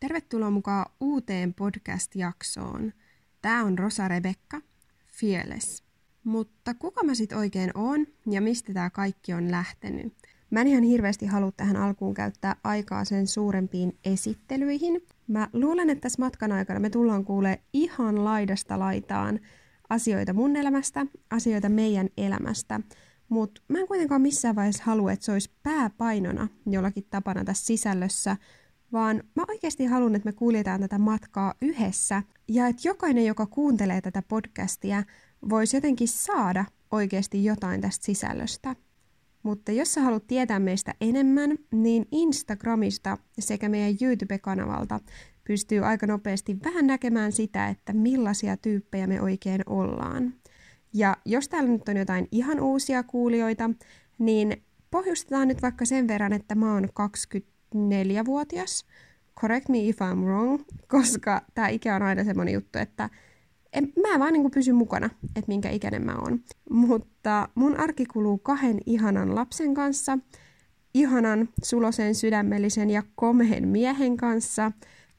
Tervetuloa mukaan uuteen podcast-jaksoon. Tämä on Rosa Rebekka, Fearless. Mutta kuka mä sit oikein on ja mistä tämä kaikki on lähtenyt? Mä en ihan hirveästi halua tähän alkuun käyttää aikaa sen suurempiin esittelyihin. Mä luulen, että tässä matkan aikana me tullaan kuulee ihan laidasta laitaan asioita mun elämästä, asioita meidän elämästä, mutta mä en kuitenkaan missään vaiheessa halua, että se olisi pääpainona jollakin tapana tässä sisällössä, vaan mä oikeasti haluan, että me kuljetaan tätä matkaa yhdessä ja että jokainen, joka kuuntelee tätä podcastia, voisi jotenkin saada oikeasti jotain tästä sisällöstä. Mutta jos sä haluat tietää meistä enemmän, niin Instagramista sekä meidän YouTube-kanavalta pystyy aika nopeasti vähän näkemään sitä, että millaisia tyyppejä me oikein ollaan. Ja jos täällä nyt on jotain ihan uusia kuulijoita, niin pohjustetaan nyt vaikka sen verran, että mä oon 24-vuotias. Correct me if I'm wrong, koska tämä ikä on aina semmoinen juttu, että en, mä vaan niin pysy mukana, että minkä ikäinen mä oon. Mutta mun arki kuluu kahden ihanan lapsen kanssa, ihanan, sulosen, sydämellisen ja komehen miehen kanssa.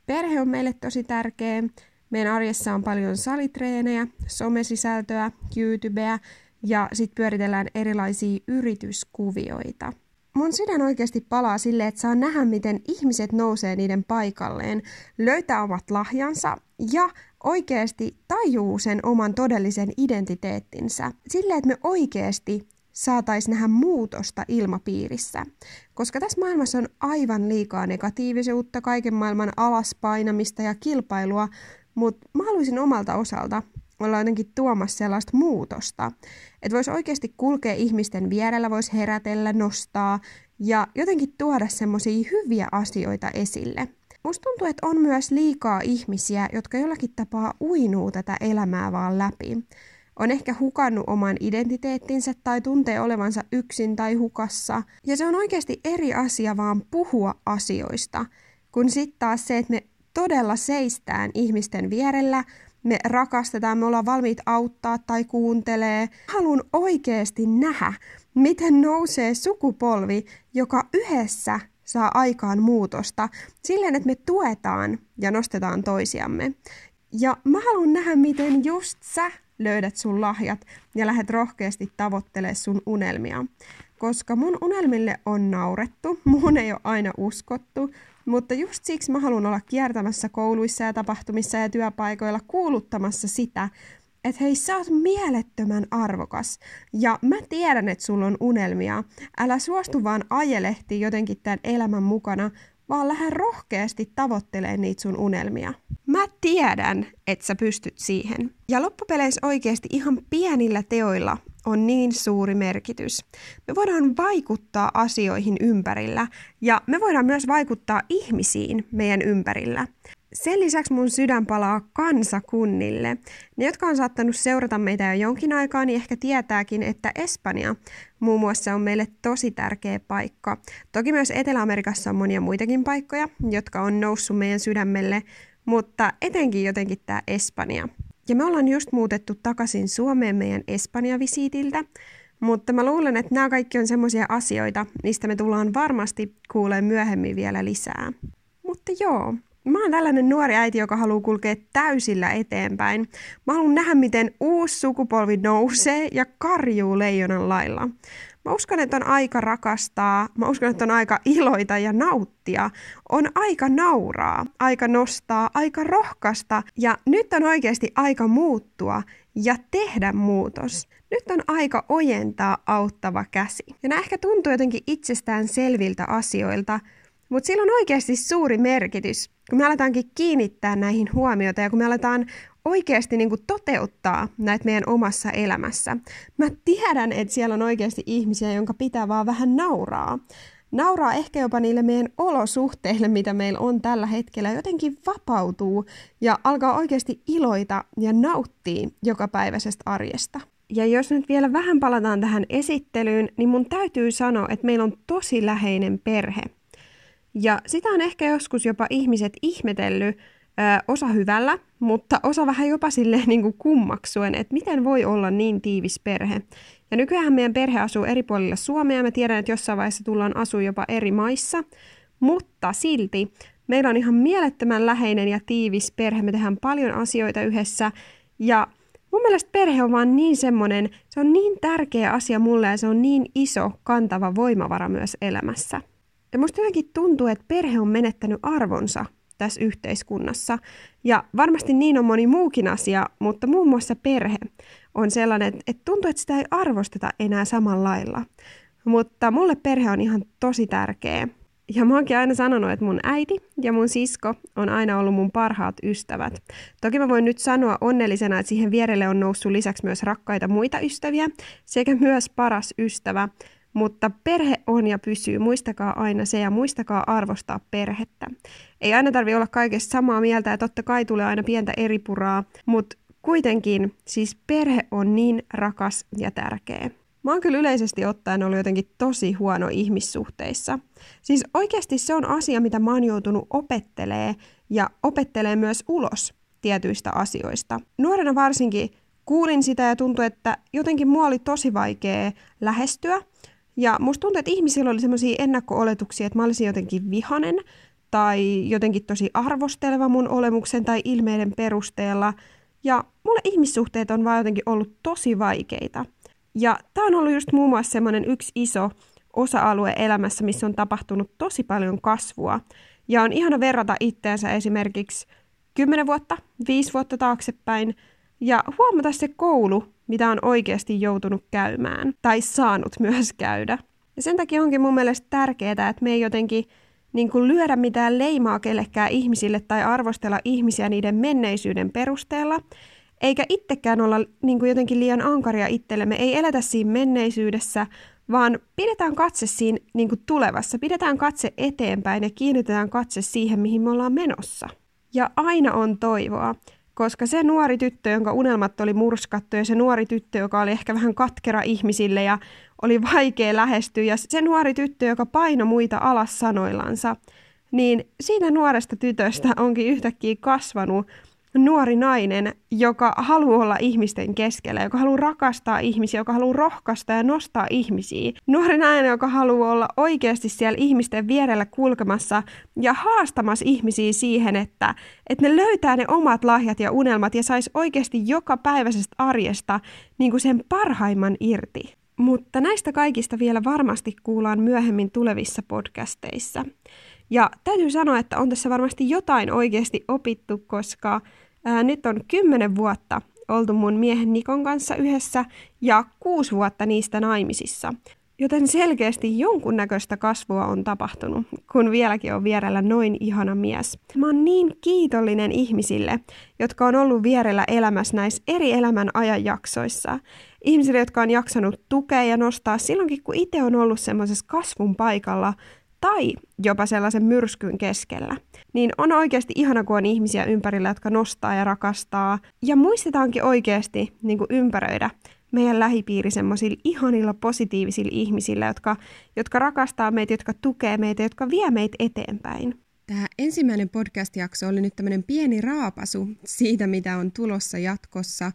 Perhe on meille tosi tärkeä. Meidän arjessa on paljon salitreenejä, somesisältöä, YouTubea ja sitten pyöritellään erilaisia yrityskuvioita. Mun sydän oikeasti palaa silleen, että saa nähdä, miten ihmiset nousee niiden paikalleen, löytää omat lahjansa ja oikeasti tajuu sen oman todellisen identiteettinsä. Silleen, että me oikeasti saataisiin nähdä muutosta ilmapiirissä. Koska tässä maailmassa on aivan liikaa negatiivisuutta, kaiken maailman alaspainamista ja kilpailua, mutta mä haluaisin omalta osalta olla jotenkin tuomassa sellaista muutosta. Että voisi oikeasti kulkea ihmisten vierellä, voisi herätellä, nostaa ja jotenkin tuoda semmoisia hyviä asioita esille. Musta tuntuu, että on myös liikaa ihmisiä, jotka jollakin tapaa uinuu tätä elämää vaan läpi. On ehkä hukannut oman identiteettinsä tai tuntee olevansa yksin tai hukassa. Ja se on oikeasti eri asia vaan puhua asioista, kun sitten taas se, että me todella seistään ihmisten vierellä, me rakastetaan, me ollaan valmiit auttaa tai kuuntelee. Haluan oikeasti nähdä, miten nousee sukupolvi, joka yhdessä saa aikaan muutosta silleen, että me tuetaan ja nostetaan toisiamme. Ja mä haluan nähdä, miten just sä löydät sun lahjat ja lähdet rohkeasti tavoittelemaan sun unelmia. Koska mun unelmille on naurettu, mun ei ole aina uskottu, mutta just siksi mä haluan olla kiertämässä kouluissa ja tapahtumissa ja työpaikoilla kuuluttamassa sitä, että hei, sä oot mielettömän arvokas. Ja mä tiedän, että sulla on unelmia. Älä suostu vaan ajelehti jotenkin tämän elämän mukana, vaan lähde rohkeasti tavoittelemaan niitä sun unelmia. Mä tiedän, että sä pystyt siihen. Ja loppupeleissä oikeasti ihan pienillä teoilla on niin suuri merkitys. Me voidaan vaikuttaa asioihin ympärillä ja me voidaan myös vaikuttaa ihmisiin meidän ympärillä. Sen lisäksi mun sydän palaa kansakunnille. Ne, jotka on saattanut seurata meitä jo jonkin aikaa, niin ehkä tietääkin, että Espanja muun muassa on meille tosi tärkeä paikka. Toki myös Etelä-Amerikassa on monia muitakin paikkoja, jotka on noussut meidän sydämelle, mutta etenkin jotenkin tämä Espanja. Ja me ollaan just muutettu takaisin Suomeen meidän Espanja-visiitiltä, mutta mä luulen, että nämä kaikki on semmoisia asioita, mistä me tullaan varmasti kuulemaan myöhemmin vielä lisää. Mutta joo, Mä oon tällainen nuori äiti, joka haluaa kulkea täysillä eteenpäin. Mä haluan nähdä, miten uusi sukupolvi nousee ja karjuu leijonan lailla. Mä uskon, että on aika rakastaa, mä uskon, että on aika iloita ja nauttia. On aika nauraa, aika nostaa, aika rohkaista ja nyt on oikeasti aika muuttua ja tehdä muutos. Nyt on aika ojentaa auttava käsi. Ja nämä ehkä tuntuu jotenkin itsestään selviltä asioilta, mutta sillä on oikeasti suuri merkitys, kun me aletaankin kiinnittää näihin huomiota ja kun me aletaan oikeasti niin kuin toteuttaa näitä meidän omassa elämässä. Mä tiedän, että siellä on oikeasti ihmisiä, jonka pitää vaan vähän nauraa. Nauraa ehkä jopa niille meidän olosuhteille, mitä meillä on tällä hetkellä, jotenkin vapautuu ja alkaa oikeasti iloita ja nauttia jokapäiväisestä arjesta. Ja jos nyt vielä vähän palataan tähän esittelyyn, niin mun täytyy sanoa, että meillä on tosi läheinen perhe. Ja sitä on ehkä joskus jopa ihmiset ihmetellyt, ö, osa hyvällä, mutta osa vähän jopa silleen niin kuin kummaksuen, että miten voi olla niin tiivis perhe. Ja nykyään meidän perhe asuu eri puolilla Suomea. Mä tiedän, että jossain vaiheessa tullaan asua jopa eri maissa. Mutta silti meillä on ihan mielettömän läheinen ja tiivis perhe. Me tehdään paljon asioita yhdessä. Ja mun mielestä perhe on vaan niin semmoinen, se on niin tärkeä asia mulle ja se on niin iso kantava voimavara myös elämässä. Ja musta jotenkin tuntuu, että perhe on menettänyt arvonsa tässä yhteiskunnassa. Ja varmasti niin on moni muukin asia, mutta muun muassa perhe on sellainen, että tuntuu, että sitä ei arvosteta enää samalla lailla. Mutta mulle perhe on ihan tosi tärkeä. Ja mä oonkin aina sanonut, että mun äiti ja mun sisko on aina ollut mun parhaat ystävät. Toki mä voin nyt sanoa onnellisena, että siihen vierelle on noussut lisäksi myös rakkaita muita ystäviä sekä myös paras ystävä. Mutta perhe on ja pysyy, muistakaa aina se ja muistakaa arvostaa perhettä. Ei aina tarvi olla kaikesta samaa mieltä ja totta kai tulee aina pientä eripuraa, mutta kuitenkin siis perhe on niin rakas ja tärkeä. Mä oon kyllä yleisesti ottaen ollut jotenkin tosi huono ihmissuhteissa. Siis oikeasti se on asia, mitä mä oon joutunut opettelee ja opettelee myös ulos tietyistä asioista. Nuorena varsinkin kuulin sitä ja tuntui, että jotenkin mua oli tosi vaikea lähestyä. Ja musta tuntui, että ihmisillä oli sellaisia ennakko-oletuksia, että mä olisin jotenkin vihanen tai jotenkin tosi arvosteleva mun olemuksen tai ilmeiden perusteella. Ja mulle ihmissuhteet on vaan jotenkin ollut tosi vaikeita. Ja tämä on ollut just muun muassa semmoinen yksi iso osa-alue elämässä, missä on tapahtunut tosi paljon kasvua. Ja on ihana verrata itteensä esimerkiksi 10 vuotta, 5 vuotta taaksepäin ja huomata se koulu, mitä on oikeasti joutunut käymään tai saanut myös käydä. Ja sen takia onkin mun mielestä tärkeää, että me ei jotenkin niin kuin lyödä mitään leimaa kellekään ihmisille tai arvostella ihmisiä niiden menneisyyden perusteella, eikä itsekään olla niin kuin jotenkin liian ankaria itsellemme. Ei eletä siinä menneisyydessä, vaan pidetään katse siinä niin kuin tulevassa. Pidetään katse eteenpäin ja kiinnitetään katse siihen, mihin me ollaan menossa. Ja aina on toivoa, koska se nuori tyttö, jonka unelmat oli murskattu ja se nuori tyttö, joka oli ehkä vähän katkera ihmisille ja oli vaikea lähestyä ja se nuori tyttö, joka paino muita alas sanoillansa, niin siitä nuoresta tytöstä onkin yhtäkkiä kasvanut nuori nainen, joka haluaa olla ihmisten keskellä, joka haluaa rakastaa ihmisiä, joka haluaa rohkaista ja nostaa ihmisiä. Nuori nainen, joka haluaa olla oikeasti siellä ihmisten vierellä kulkemassa ja haastamassa ihmisiä siihen, että, että ne löytää ne omat lahjat ja unelmat ja sais oikeasti joka päiväisestä arjesta niin kuin sen parhaimman irti. Mutta näistä kaikista vielä varmasti kuullaan myöhemmin tulevissa podcasteissa. Ja täytyy sanoa, että on tässä varmasti jotain oikeasti opittu, koska Ää, nyt on kymmenen vuotta oltu mun miehen Nikon kanssa yhdessä ja kuusi vuotta niistä naimisissa. Joten selkeästi jonkunnäköistä kasvua on tapahtunut, kun vieläkin on vierellä noin ihana mies. Mä oon niin kiitollinen ihmisille, jotka on ollut vierellä elämässä näissä eri elämän ajanjaksoissa. Ihmisille, jotka on jaksanut tukea ja nostaa silloinkin, kun itse on ollut semmoisessa kasvun paikalla tai jopa sellaisen myrskyn keskellä, niin on oikeasti ihana, kun on ihmisiä ympärillä, jotka nostaa ja rakastaa. Ja muistetaankin oikeasti niin kuin ympäröidä meidän lähipiiri semmoisilla ihanilla positiivisilla ihmisillä, jotka, jotka rakastaa meitä, jotka tukee meitä, jotka vie meitä eteenpäin. Tämä ensimmäinen podcast-jakso oli nyt tämmöinen pieni raapasu siitä, mitä on tulossa jatkossa.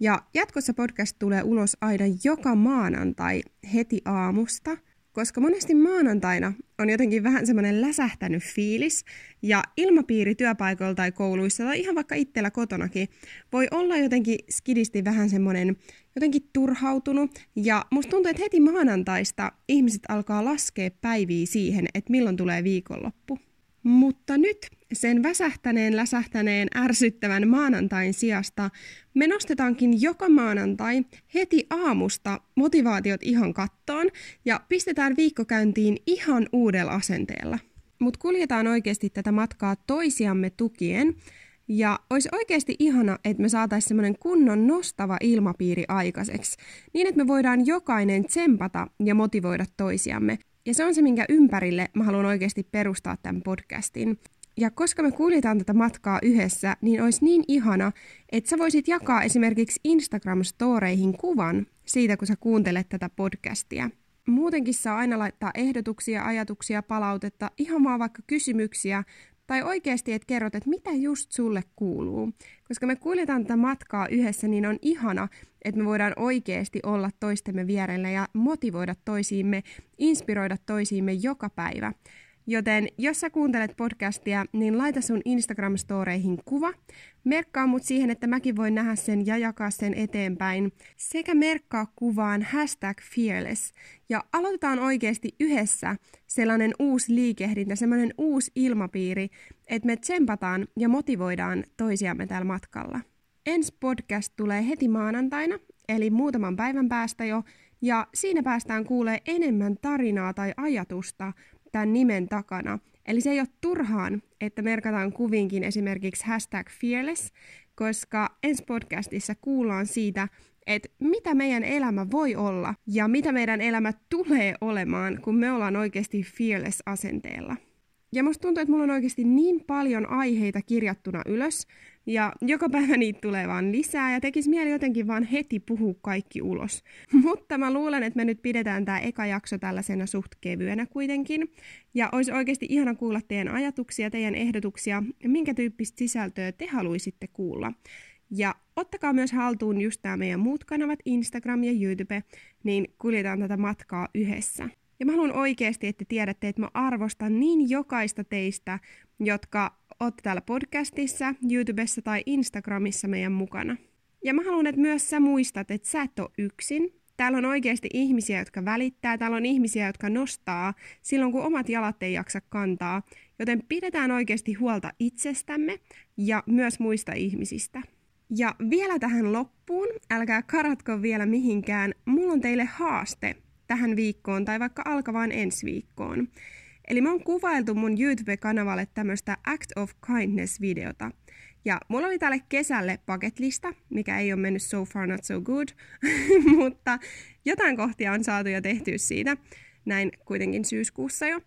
Ja jatkossa podcast tulee ulos aina joka maanantai heti aamusta – koska monesti maanantaina on jotenkin vähän semmoinen läsähtänyt fiilis, ja ilmapiiri työpaikoilla tai kouluissa tai ihan vaikka itsellä kotonakin voi olla jotenkin skidisti vähän semmoinen jotenkin turhautunut, ja musta tuntuu, että heti maanantaista ihmiset alkaa laskea päiviä siihen, että milloin tulee viikonloppu. Mutta nyt sen väsähtäneen, läsähtäneen, ärsyttävän maanantain sijasta me nostetaankin joka maanantai heti aamusta motivaatiot ihan kattoon ja pistetään viikkokäyntiin ihan uudella asenteella. Mutta kuljetaan oikeasti tätä matkaa toisiamme tukien ja olisi oikeasti ihana, että me saataisiin semmoinen kunnon nostava ilmapiiri aikaiseksi, niin että me voidaan jokainen tsempata ja motivoida toisiamme. Ja se on se, minkä ympärille mä haluan oikeasti perustaa tämän podcastin. Ja koska me kuljetaan tätä matkaa yhdessä, niin olisi niin ihana, että sä voisit jakaa esimerkiksi Instagram-storeihin kuvan siitä, kun sä kuuntelet tätä podcastia. Muutenkin saa aina laittaa ehdotuksia, ajatuksia, palautetta, ihan vaan vaikka kysymyksiä Tai oikeasti, että kerrot, että mitä just sulle kuuluu. Koska me kuljetaan tätä matkaa yhdessä, niin on ihana, että me voidaan oikeasti olla toistemme vierellä ja motivoida toisiimme, inspiroida toisiimme joka päivä. Joten jos sä kuuntelet podcastia, niin laita sun Instagram-storeihin kuva, merkkaa mut siihen, että mäkin voin nähdä sen ja jakaa sen eteenpäin, sekä merkkaa kuvaan hashtag fearless. Ja aloitetaan oikeasti yhdessä sellainen uusi liikehdintä, sellainen uusi ilmapiiri, että me tsempataan ja motivoidaan toisiamme täällä matkalla. Ensi podcast tulee heti maanantaina, eli muutaman päivän päästä jo, ja siinä päästään kuulee enemmän tarinaa tai ajatusta tämän nimen takana. Eli se ei ole turhaan, että merkataan kuvinkin esimerkiksi hashtag fearless, koska ensi podcastissa kuullaan siitä, että mitä meidän elämä voi olla ja mitä meidän elämä tulee olemaan, kun me ollaan oikeasti fearless asenteella. Ja musta tuntuu, että mulla on oikeasti niin paljon aiheita kirjattuna ylös, ja joka päivä niitä tulee vaan lisää, ja tekisi mieli jotenkin vaan heti puhua kaikki ulos. Mutta mä luulen, että me nyt pidetään tämä eka jakso tällaisena suht kevyenä kuitenkin. Ja olisi oikeasti ihana kuulla teidän ajatuksia, teidän ehdotuksia, minkä tyyppistä sisältöä te haluaisitte kuulla. Ja ottakaa myös haltuun just nämä meidän muut kanavat, Instagram ja YouTube, niin kuljetaan tätä matkaa yhdessä. Ja mä haluan oikeasti, että tiedätte, että mä arvostan niin jokaista teistä, jotka olette täällä podcastissa, YouTubessa tai Instagramissa meidän mukana. Ja mä haluan, että myös sä muistat, että sä et ole yksin. Täällä on oikeasti ihmisiä, jotka välittää, täällä on ihmisiä, jotka nostaa silloin, kun omat jalat ei jaksa kantaa. Joten pidetään oikeasti huolta itsestämme ja myös muista ihmisistä. Ja vielä tähän loppuun, älkää karatko vielä mihinkään, mulla on teille haaste tähän viikkoon tai vaikka alkavaan ensi viikkoon. Eli mä oon kuvailtu mun YouTube-kanavalle tämmöistä Act of Kindness-videota. Ja mulla oli tälle kesälle paketlista, mikä ei ole mennyt so far not so good, mutta jotain kohtia on saatu jo tehtyä siitä, näin kuitenkin syyskuussa jo.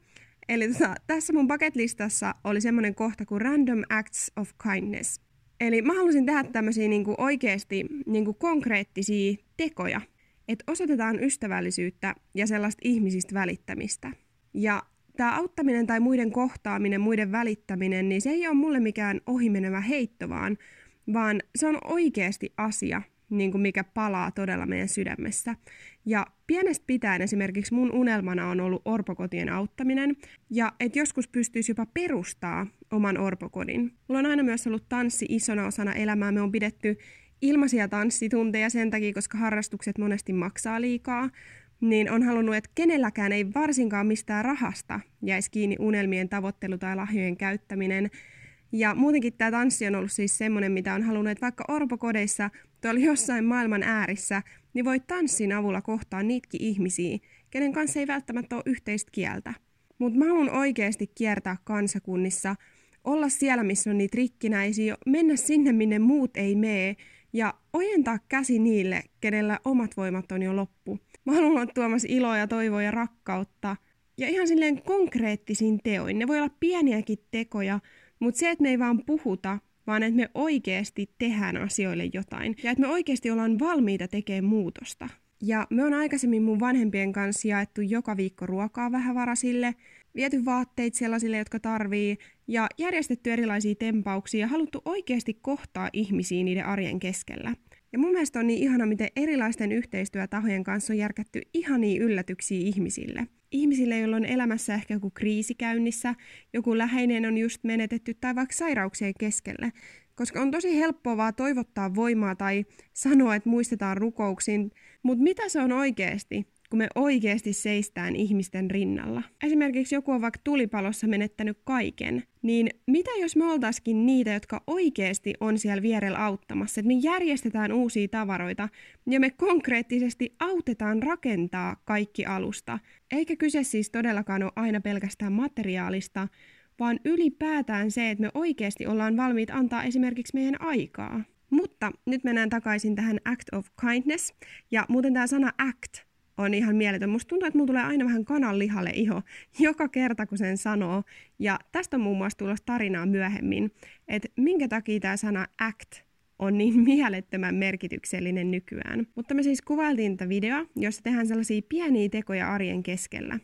Eli tota, tässä mun paketlistassa oli semmoinen kohta kuin Random Acts of Kindness. Eli mä halusin tehdä tämmöisiä niinku oikeasti niinku konkreettisia tekoja, että osoitetaan ystävällisyyttä ja sellaista ihmisistä välittämistä. Ja tämä auttaminen tai muiden kohtaaminen, muiden välittäminen, niin se ei ole mulle mikään ohimenevä heitto, vaan, vaan se on oikeasti asia, niin kuin mikä palaa todella meidän sydämessä. Ja pienestä pitäen esimerkiksi mun unelmana on ollut orpokotien auttaminen, ja että joskus pystyisi jopa perustaa oman orpokodin. Mulla on aina myös ollut tanssi isona osana elämää. Me on pidetty ilmaisia tanssitunteja sen takia, koska harrastukset monesti maksaa liikaa niin on halunnut, että kenelläkään ei varsinkaan mistään rahasta jäisi kiinni unelmien tavoittelu tai lahjojen käyttäminen. Ja muutenkin tämä tanssi on ollut siis semmoinen, mitä on halunnut, että vaikka orpokodeissa tuolla jossain maailman äärissä, niin voi tanssin avulla kohtaa niitäkin ihmisiä, kenen kanssa ei välttämättä ole yhteistä kieltä. Mutta mä haluan oikeasti kiertää kansakunnissa, olla siellä, missä on niitä rikkinäisiä, mennä sinne, minne muut ei mene, ja ojentaa käsi niille, kenellä omat voimat on jo loppu. Mä haluan olla tuomassa iloa ja toivoa ja rakkautta. Ja ihan silleen konkreettisin teoin. Ne voi olla pieniäkin tekoja, mutta se, että me ei vaan puhuta, vaan että me oikeasti tehdään asioille jotain. Ja että me oikeasti ollaan valmiita tekemään muutosta. Ja me on aikaisemmin mun vanhempien kanssa jaettu joka viikko ruokaa vähävarasille, viety vaatteet sellaisille, jotka tarvii, ja järjestetty erilaisia tempauksia ja haluttu oikeasti kohtaa ihmisiä niiden arjen keskellä. Ja mun mielestä on niin ihana, miten erilaisten yhteistyötahojen kanssa on järkätty ihania yllätyksiä ihmisille. Ihmisille, joilla on elämässä ehkä joku kriisi käynnissä, joku läheinen on just menetetty tai vaikka sairauksien keskelle. Koska on tosi helppoa vaan toivottaa voimaa tai sanoa, että muistetaan rukouksiin, mutta mitä se on oikeasti? Kun me oikeasti seistään ihmisten rinnalla. Esimerkiksi joku on vaikka tulipalossa menettänyt kaiken, niin mitä jos me oltaisikin niitä, jotka oikeasti on siellä vierellä auttamassa, että me järjestetään uusia tavaroita ja me konkreettisesti autetaan rakentaa kaikki alusta. Eikä kyse siis todellakaan ole aina pelkästään materiaalista, vaan ylipäätään se, että me oikeasti ollaan valmiit antaa esimerkiksi meidän aikaa. Mutta nyt mennään takaisin tähän act of kindness. Ja muuten tämä sana act on ihan mieletön. Musta tuntuu, että mulla tulee aina vähän kananlihalle iho joka kerta, kun sen sanoo. Ja tästä on muun muassa tulossa tarinaa myöhemmin, että minkä takia tämä sana act on niin mielettömän merkityksellinen nykyään. Mutta me siis kuvailtiin tätä videoa, jossa tehdään sellaisia pieniä tekoja arjen keskellä.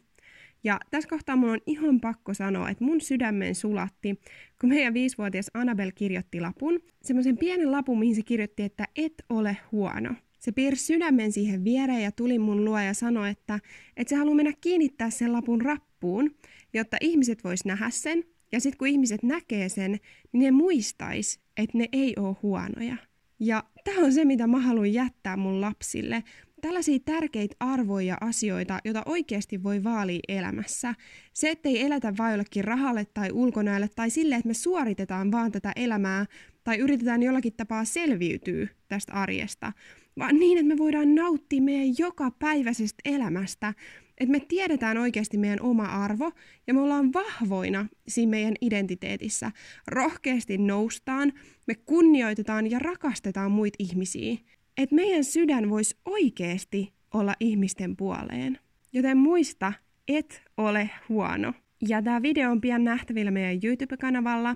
Ja tässä kohtaa mun on ihan pakko sanoa, että mun sydämen sulatti, kun meidän viisivuotias Annabel kirjoitti lapun, semmoisen pienen lapun, mihin se kirjoitti, että et ole huono. Se piirsi sydämen siihen viereen ja tuli mun luo ja sanoi, että, että se haluaa mennä kiinnittää sen lapun rappuun, jotta ihmiset vois nähdä sen. Ja sitten kun ihmiset näkee sen, niin ne muistais, että ne ei ole huonoja. Ja tämä on se, mitä mä haluan jättää mun lapsille tällaisia tärkeitä arvoja ja asioita, joita oikeasti voi vaalia elämässä. Se, ettei elätä vain jollekin rahalle tai ulkonäölle tai sille, että me suoritetaan vaan tätä elämää tai yritetään jollakin tapaa selviytyä tästä arjesta, vaan niin, että me voidaan nauttia meidän joka päiväisestä elämästä, että me tiedetään oikeasti meidän oma arvo ja me ollaan vahvoina siinä meidän identiteetissä. Rohkeasti noustaan, me kunnioitetaan ja rakastetaan muita ihmisiä että meidän sydän voisi oikeasti olla ihmisten puoleen. Joten muista, et ole huono. Ja tämä video on pian nähtävillä meidän YouTube-kanavalla,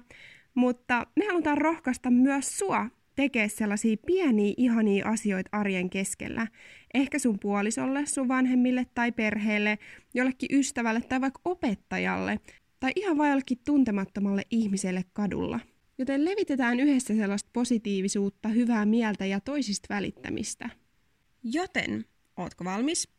mutta me halutaan rohkaista myös sua tekee sellaisia pieniä, ihania asioita arjen keskellä. Ehkä sun puolisolle, sun vanhemmille tai perheelle, jollekin ystävälle tai vaikka opettajalle, tai ihan vain jollekin tuntemattomalle ihmiselle kadulla – Joten levitetään yhdessä sellaista positiivisuutta, hyvää mieltä ja toisista välittämistä. Joten, ootko valmis?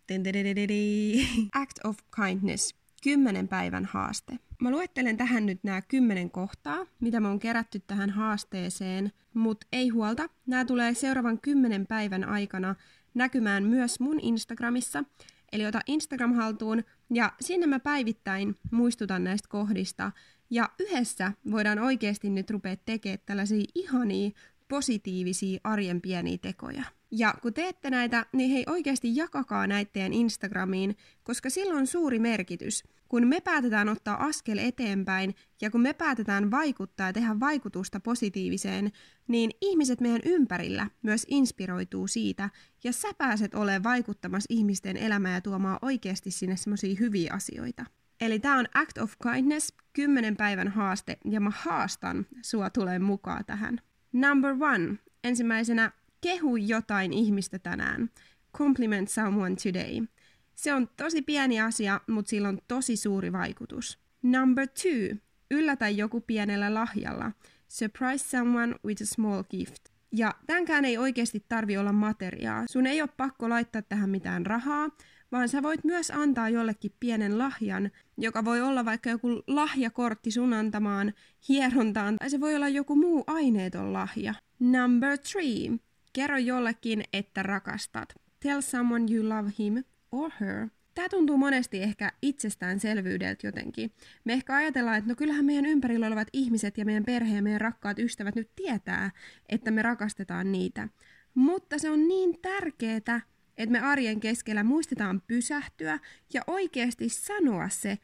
Act of kindness. Kymmenen päivän haaste. Mä luettelen tähän nyt nämä kymmenen kohtaa, mitä mä oon kerätty tähän haasteeseen, mutta ei huolta, nämä tulee seuraavan kymmenen päivän aikana näkymään myös mun Instagramissa, eli ota Instagram haltuun ja sinne mä päivittäin muistutan näistä kohdista ja yhdessä voidaan oikeasti nyt rupea tekemään tällaisia ihania, positiivisia arjen pieniä tekoja. Ja kun teette näitä, niin hei oikeasti jakakaa näitä teidän Instagramiin, koska sillä on suuri merkitys. Kun me päätetään ottaa askel eteenpäin ja kun me päätetään vaikuttaa ja tehdä vaikutusta positiiviseen, niin ihmiset meidän ympärillä myös inspiroituu siitä ja sä pääset olemaan vaikuttamassa ihmisten elämään ja tuomaan oikeasti sinne semmoisia hyviä asioita. Eli tämä on Act of Kindness, 10 päivän haaste, ja mä haastan sua tulee mukaan tähän. Number one. Ensimmäisenä, kehu jotain ihmistä tänään. Compliment someone today. Se on tosi pieni asia, mutta sillä on tosi suuri vaikutus. Number two. Yllätä joku pienellä lahjalla. Surprise someone with a small gift. Ja tämänkään ei oikeasti tarvi olla materiaa. Sun ei ole pakko laittaa tähän mitään rahaa, vaan sä voit myös antaa jollekin pienen lahjan, joka voi olla vaikka joku lahjakortti sun antamaan hierontaan, tai se voi olla joku muu aineeton lahja. Number three. Kerro jollekin, että rakastat. Tell someone you love him or her. Tämä tuntuu monesti ehkä itsestäänselvyydeltä jotenkin. Me ehkä ajatellaan, että no kyllähän meidän ympärillä olevat ihmiset ja meidän perhe ja meidän rakkaat ystävät nyt tietää, että me rakastetaan niitä. Mutta se on niin tärkeää, että me arjen keskellä muistetaan pysähtyä ja oikeasti sanoa se,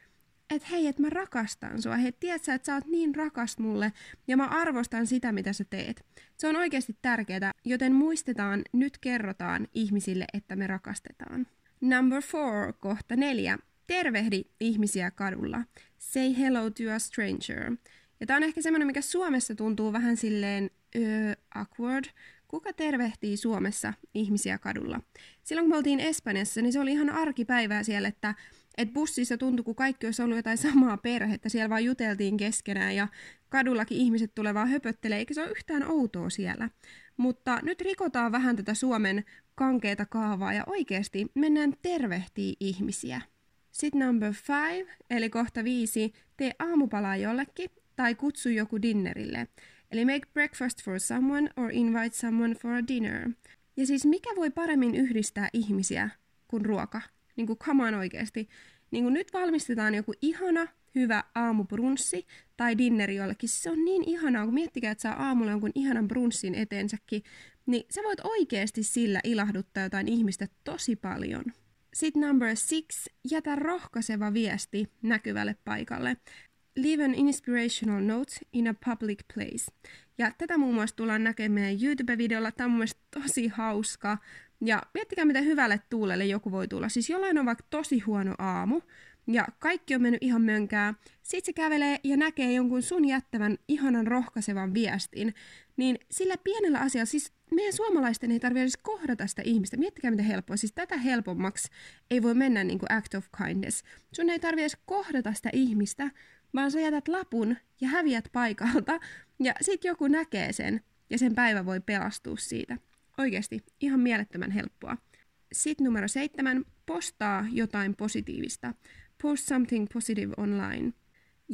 että hei, että mä rakastan sua. Hei, tiedät sä, että sä oot niin rakas mulle ja mä arvostan sitä, mitä sä teet. Se on oikeasti tärkeää, joten muistetaan, nyt kerrotaan ihmisille, että me rakastetaan. Number four, kohta neljä. Tervehdi ihmisiä kadulla. Say hello to a stranger. Ja tää on ehkä semmoinen, mikä Suomessa tuntuu vähän silleen öö, awkward, Kuka tervehtii Suomessa ihmisiä kadulla? Silloin kun me oltiin Espanjassa, niin se oli ihan arkipäivää siellä, että et bussissa tuntui, kun kaikki olisi ollut jotain samaa perhettä. Siellä vaan juteltiin keskenään ja kadullakin ihmiset tulee vaan höpöttelee, eikä se ole yhtään outoa siellä. Mutta nyt rikotaan vähän tätä Suomen kankeita kaavaa ja oikeasti mennään tervehtii ihmisiä. Sitten number five, eli kohta viisi, tee aamupalaa jollekin tai kutsu joku dinnerille. Eli make breakfast for someone or invite someone for a dinner. Ja siis mikä voi paremmin yhdistää ihmisiä kuin ruoka? Niin kuin come on oikeasti. Niin kuin nyt valmistetaan joku ihana, hyvä aamubrunssi tai dinneri jollekin. Se on niin ihanaa, kun miettikää, että saa aamulla jonkun ihanan brunssin eteensäkin, niin sä voit oikeasti sillä ilahduttaa jotain ihmistä tosi paljon. Sitten number six, jätä rohkaiseva viesti näkyvälle paikalle. Leave an inspirational note in a public place. Ja tätä muun muassa tullaan näkemään YouTube-videolla. Tämä on mun tosi hauska. Ja miettikää, miten hyvälle tuulelle joku voi tulla. Siis jollain on vaikka tosi huono aamu, ja kaikki on mennyt ihan mönkää. Sitten se kävelee ja näkee jonkun sun jättävän ihanan rohkaisevan viestin. Niin sillä pienellä asialla, siis meidän suomalaisten ei tarvitse edes kohdata sitä ihmistä. Miettikää miten helppoa. Siis tätä helpommaksi ei voi mennä niin kuin act of kindness. Sun ei tarvitse edes kohdata sitä ihmistä, vaan sä jätät lapun ja häviät paikalta. Ja sit joku näkee sen ja sen päivä voi pelastua siitä. Oikeasti, ihan mielettömän helppoa. Sitten numero seitsemän, postaa jotain positiivista. Post something positive online.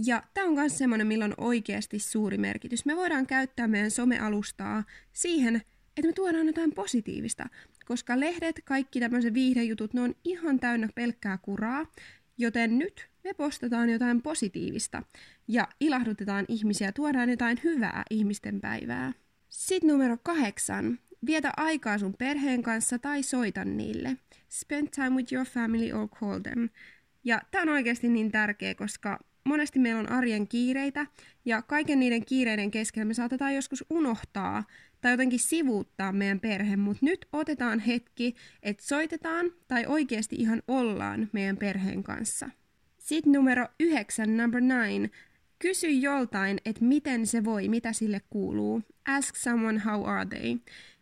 Ja tämä on myös semmoinen, millä on oikeasti suuri merkitys. Me voidaan käyttää meidän somealustaa siihen, että me tuodaan jotain positiivista, koska lehdet, kaikki tämmöiset viihdejutut, ne on ihan täynnä pelkkää kuraa, joten nyt me postataan jotain positiivista ja ilahdutetaan ihmisiä, tuodaan jotain hyvää ihmisten päivää. Sitten numero kahdeksan. Vietä aikaa sun perheen kanssa tai soita niille. Spend time with your family or call them. Ja tämä on oikeasti niin tärkeä, koska monesti meillä on arjen kiireitä ja kaiken niiden kiireiden keskellä me saatetaan joskus unohtaa tai jotenkin sivuuttaa meidän perhe, mutta nyt otetaan hetki, että soitetaan tai oikeasti ihan ollaan meidän perheen kanssa. Sitten numero yhdeksän, number nine. Kysy joltain, että miten se voi, mitä sille kuuluu. Ask someone how are they.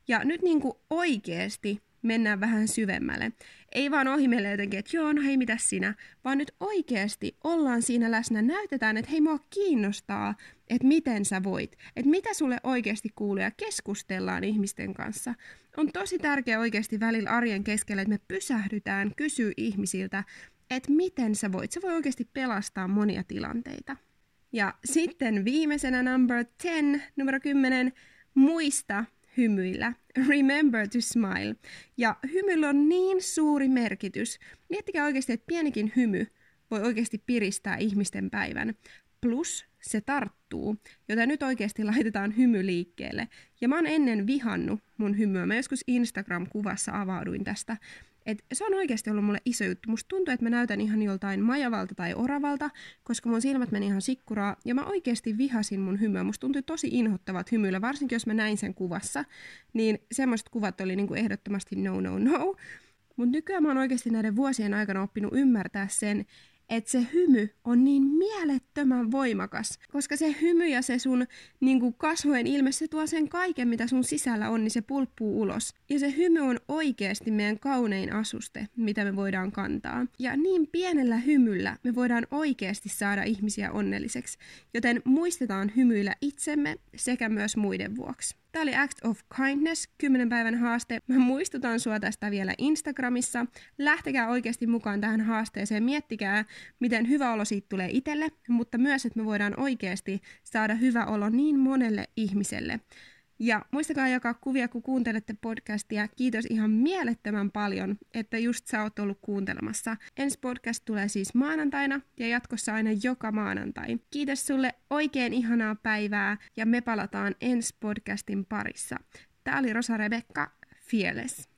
Ja nyt niin kuin oikeasti mennään vähän syvemmälle. Ei vaan ohi meille jotenkin, että joo, no hei, mitä sinä, vaan nyt oikeasti ollaan siinä läsnä, näytetään, että hei, mua kiinnostaa, että miten sä voit, että mitä sulle oikeasti kuuluu ja keskustellaan ihmisten kanssa. On tosi tärkeää oikeasti välillä arjen keskellä, että me pysähdytään, kysyy ihmisiltä, että miten sä voit. Se voi oikeasti pelastaa monia tilanteita. Ja sitten viimeisenä number 10, numero 10, muista hymyillä. Remember to smile. Ja hymyllä on niin suuri merkitys. Miettikää oikeasti, että pienikin hymy voi oikeasti piristää ihmisten päivän. Plus se tarttuu, joten nyt oikeasti laitetaan hymy liikkeelle. Ja mä oon ennen vihannut mun hymyä. Mä joskus Instagram-kuvassa avauduin tästä. Et se on oikeasti ollut mulle iso juttu. Musta tuntuu, että mä näytän ihan joltain majavalta tai oravalta, koska mun silmät meni ihan sikkuraa. Ja mä oikeasti vihasin mun hymyä. Musta tuntui tosi inhottavat hymyillä, varsinkin jos mä näin sen kuvassa. Niin semmoiset kuvat oli niinku ehdottomasti no, no, no. Mutta nykyään mä oon oikeasti näiden vuosien aikana oppinut ymmärtää sen, että se hymy on niin mielettömän voimakas, koska se hymy ja se sun niin kuin kasvojen ilme, se tuo sen kaiken, mitä sun sisällä on, niin se pulppuu ulos. Ja se hymy on oikeasti meidän kaunein asuste, mitä me voidaan kantaa. Ja niin pienellä hymyllä me voidaan oikeasti saada ihmisiä onnelliseksi, joten muistetaan hymyillä itsemme sekä myös muiden vuoksi. Tämä oli Act of Kindness, 10 päivän haaste. Mä muistutan sua tästä vielä Instagramissa. Lähtekää oikeasti mukaan tähän haasteeseen. Miettikää, miten hyvä olo siitä tulee itselle, mutta myös, että me voidaan oikeasti saada hyvä olo niin monelle ihmiselle. Ja muistakaa jakaa kuvia, kun kuuntelette podcastia. Kiitos ihan mielettömän paljon, että just sä oot ollut kuuntelemassa. Ensi podcast tulee siis maanantaina ja jatkossa aina joka maanantai. Kiitos sulle oikein ihanaa päivää ja me palataan ensi podcastin parissa. Tää oli Rosa Rebekka, Fearless.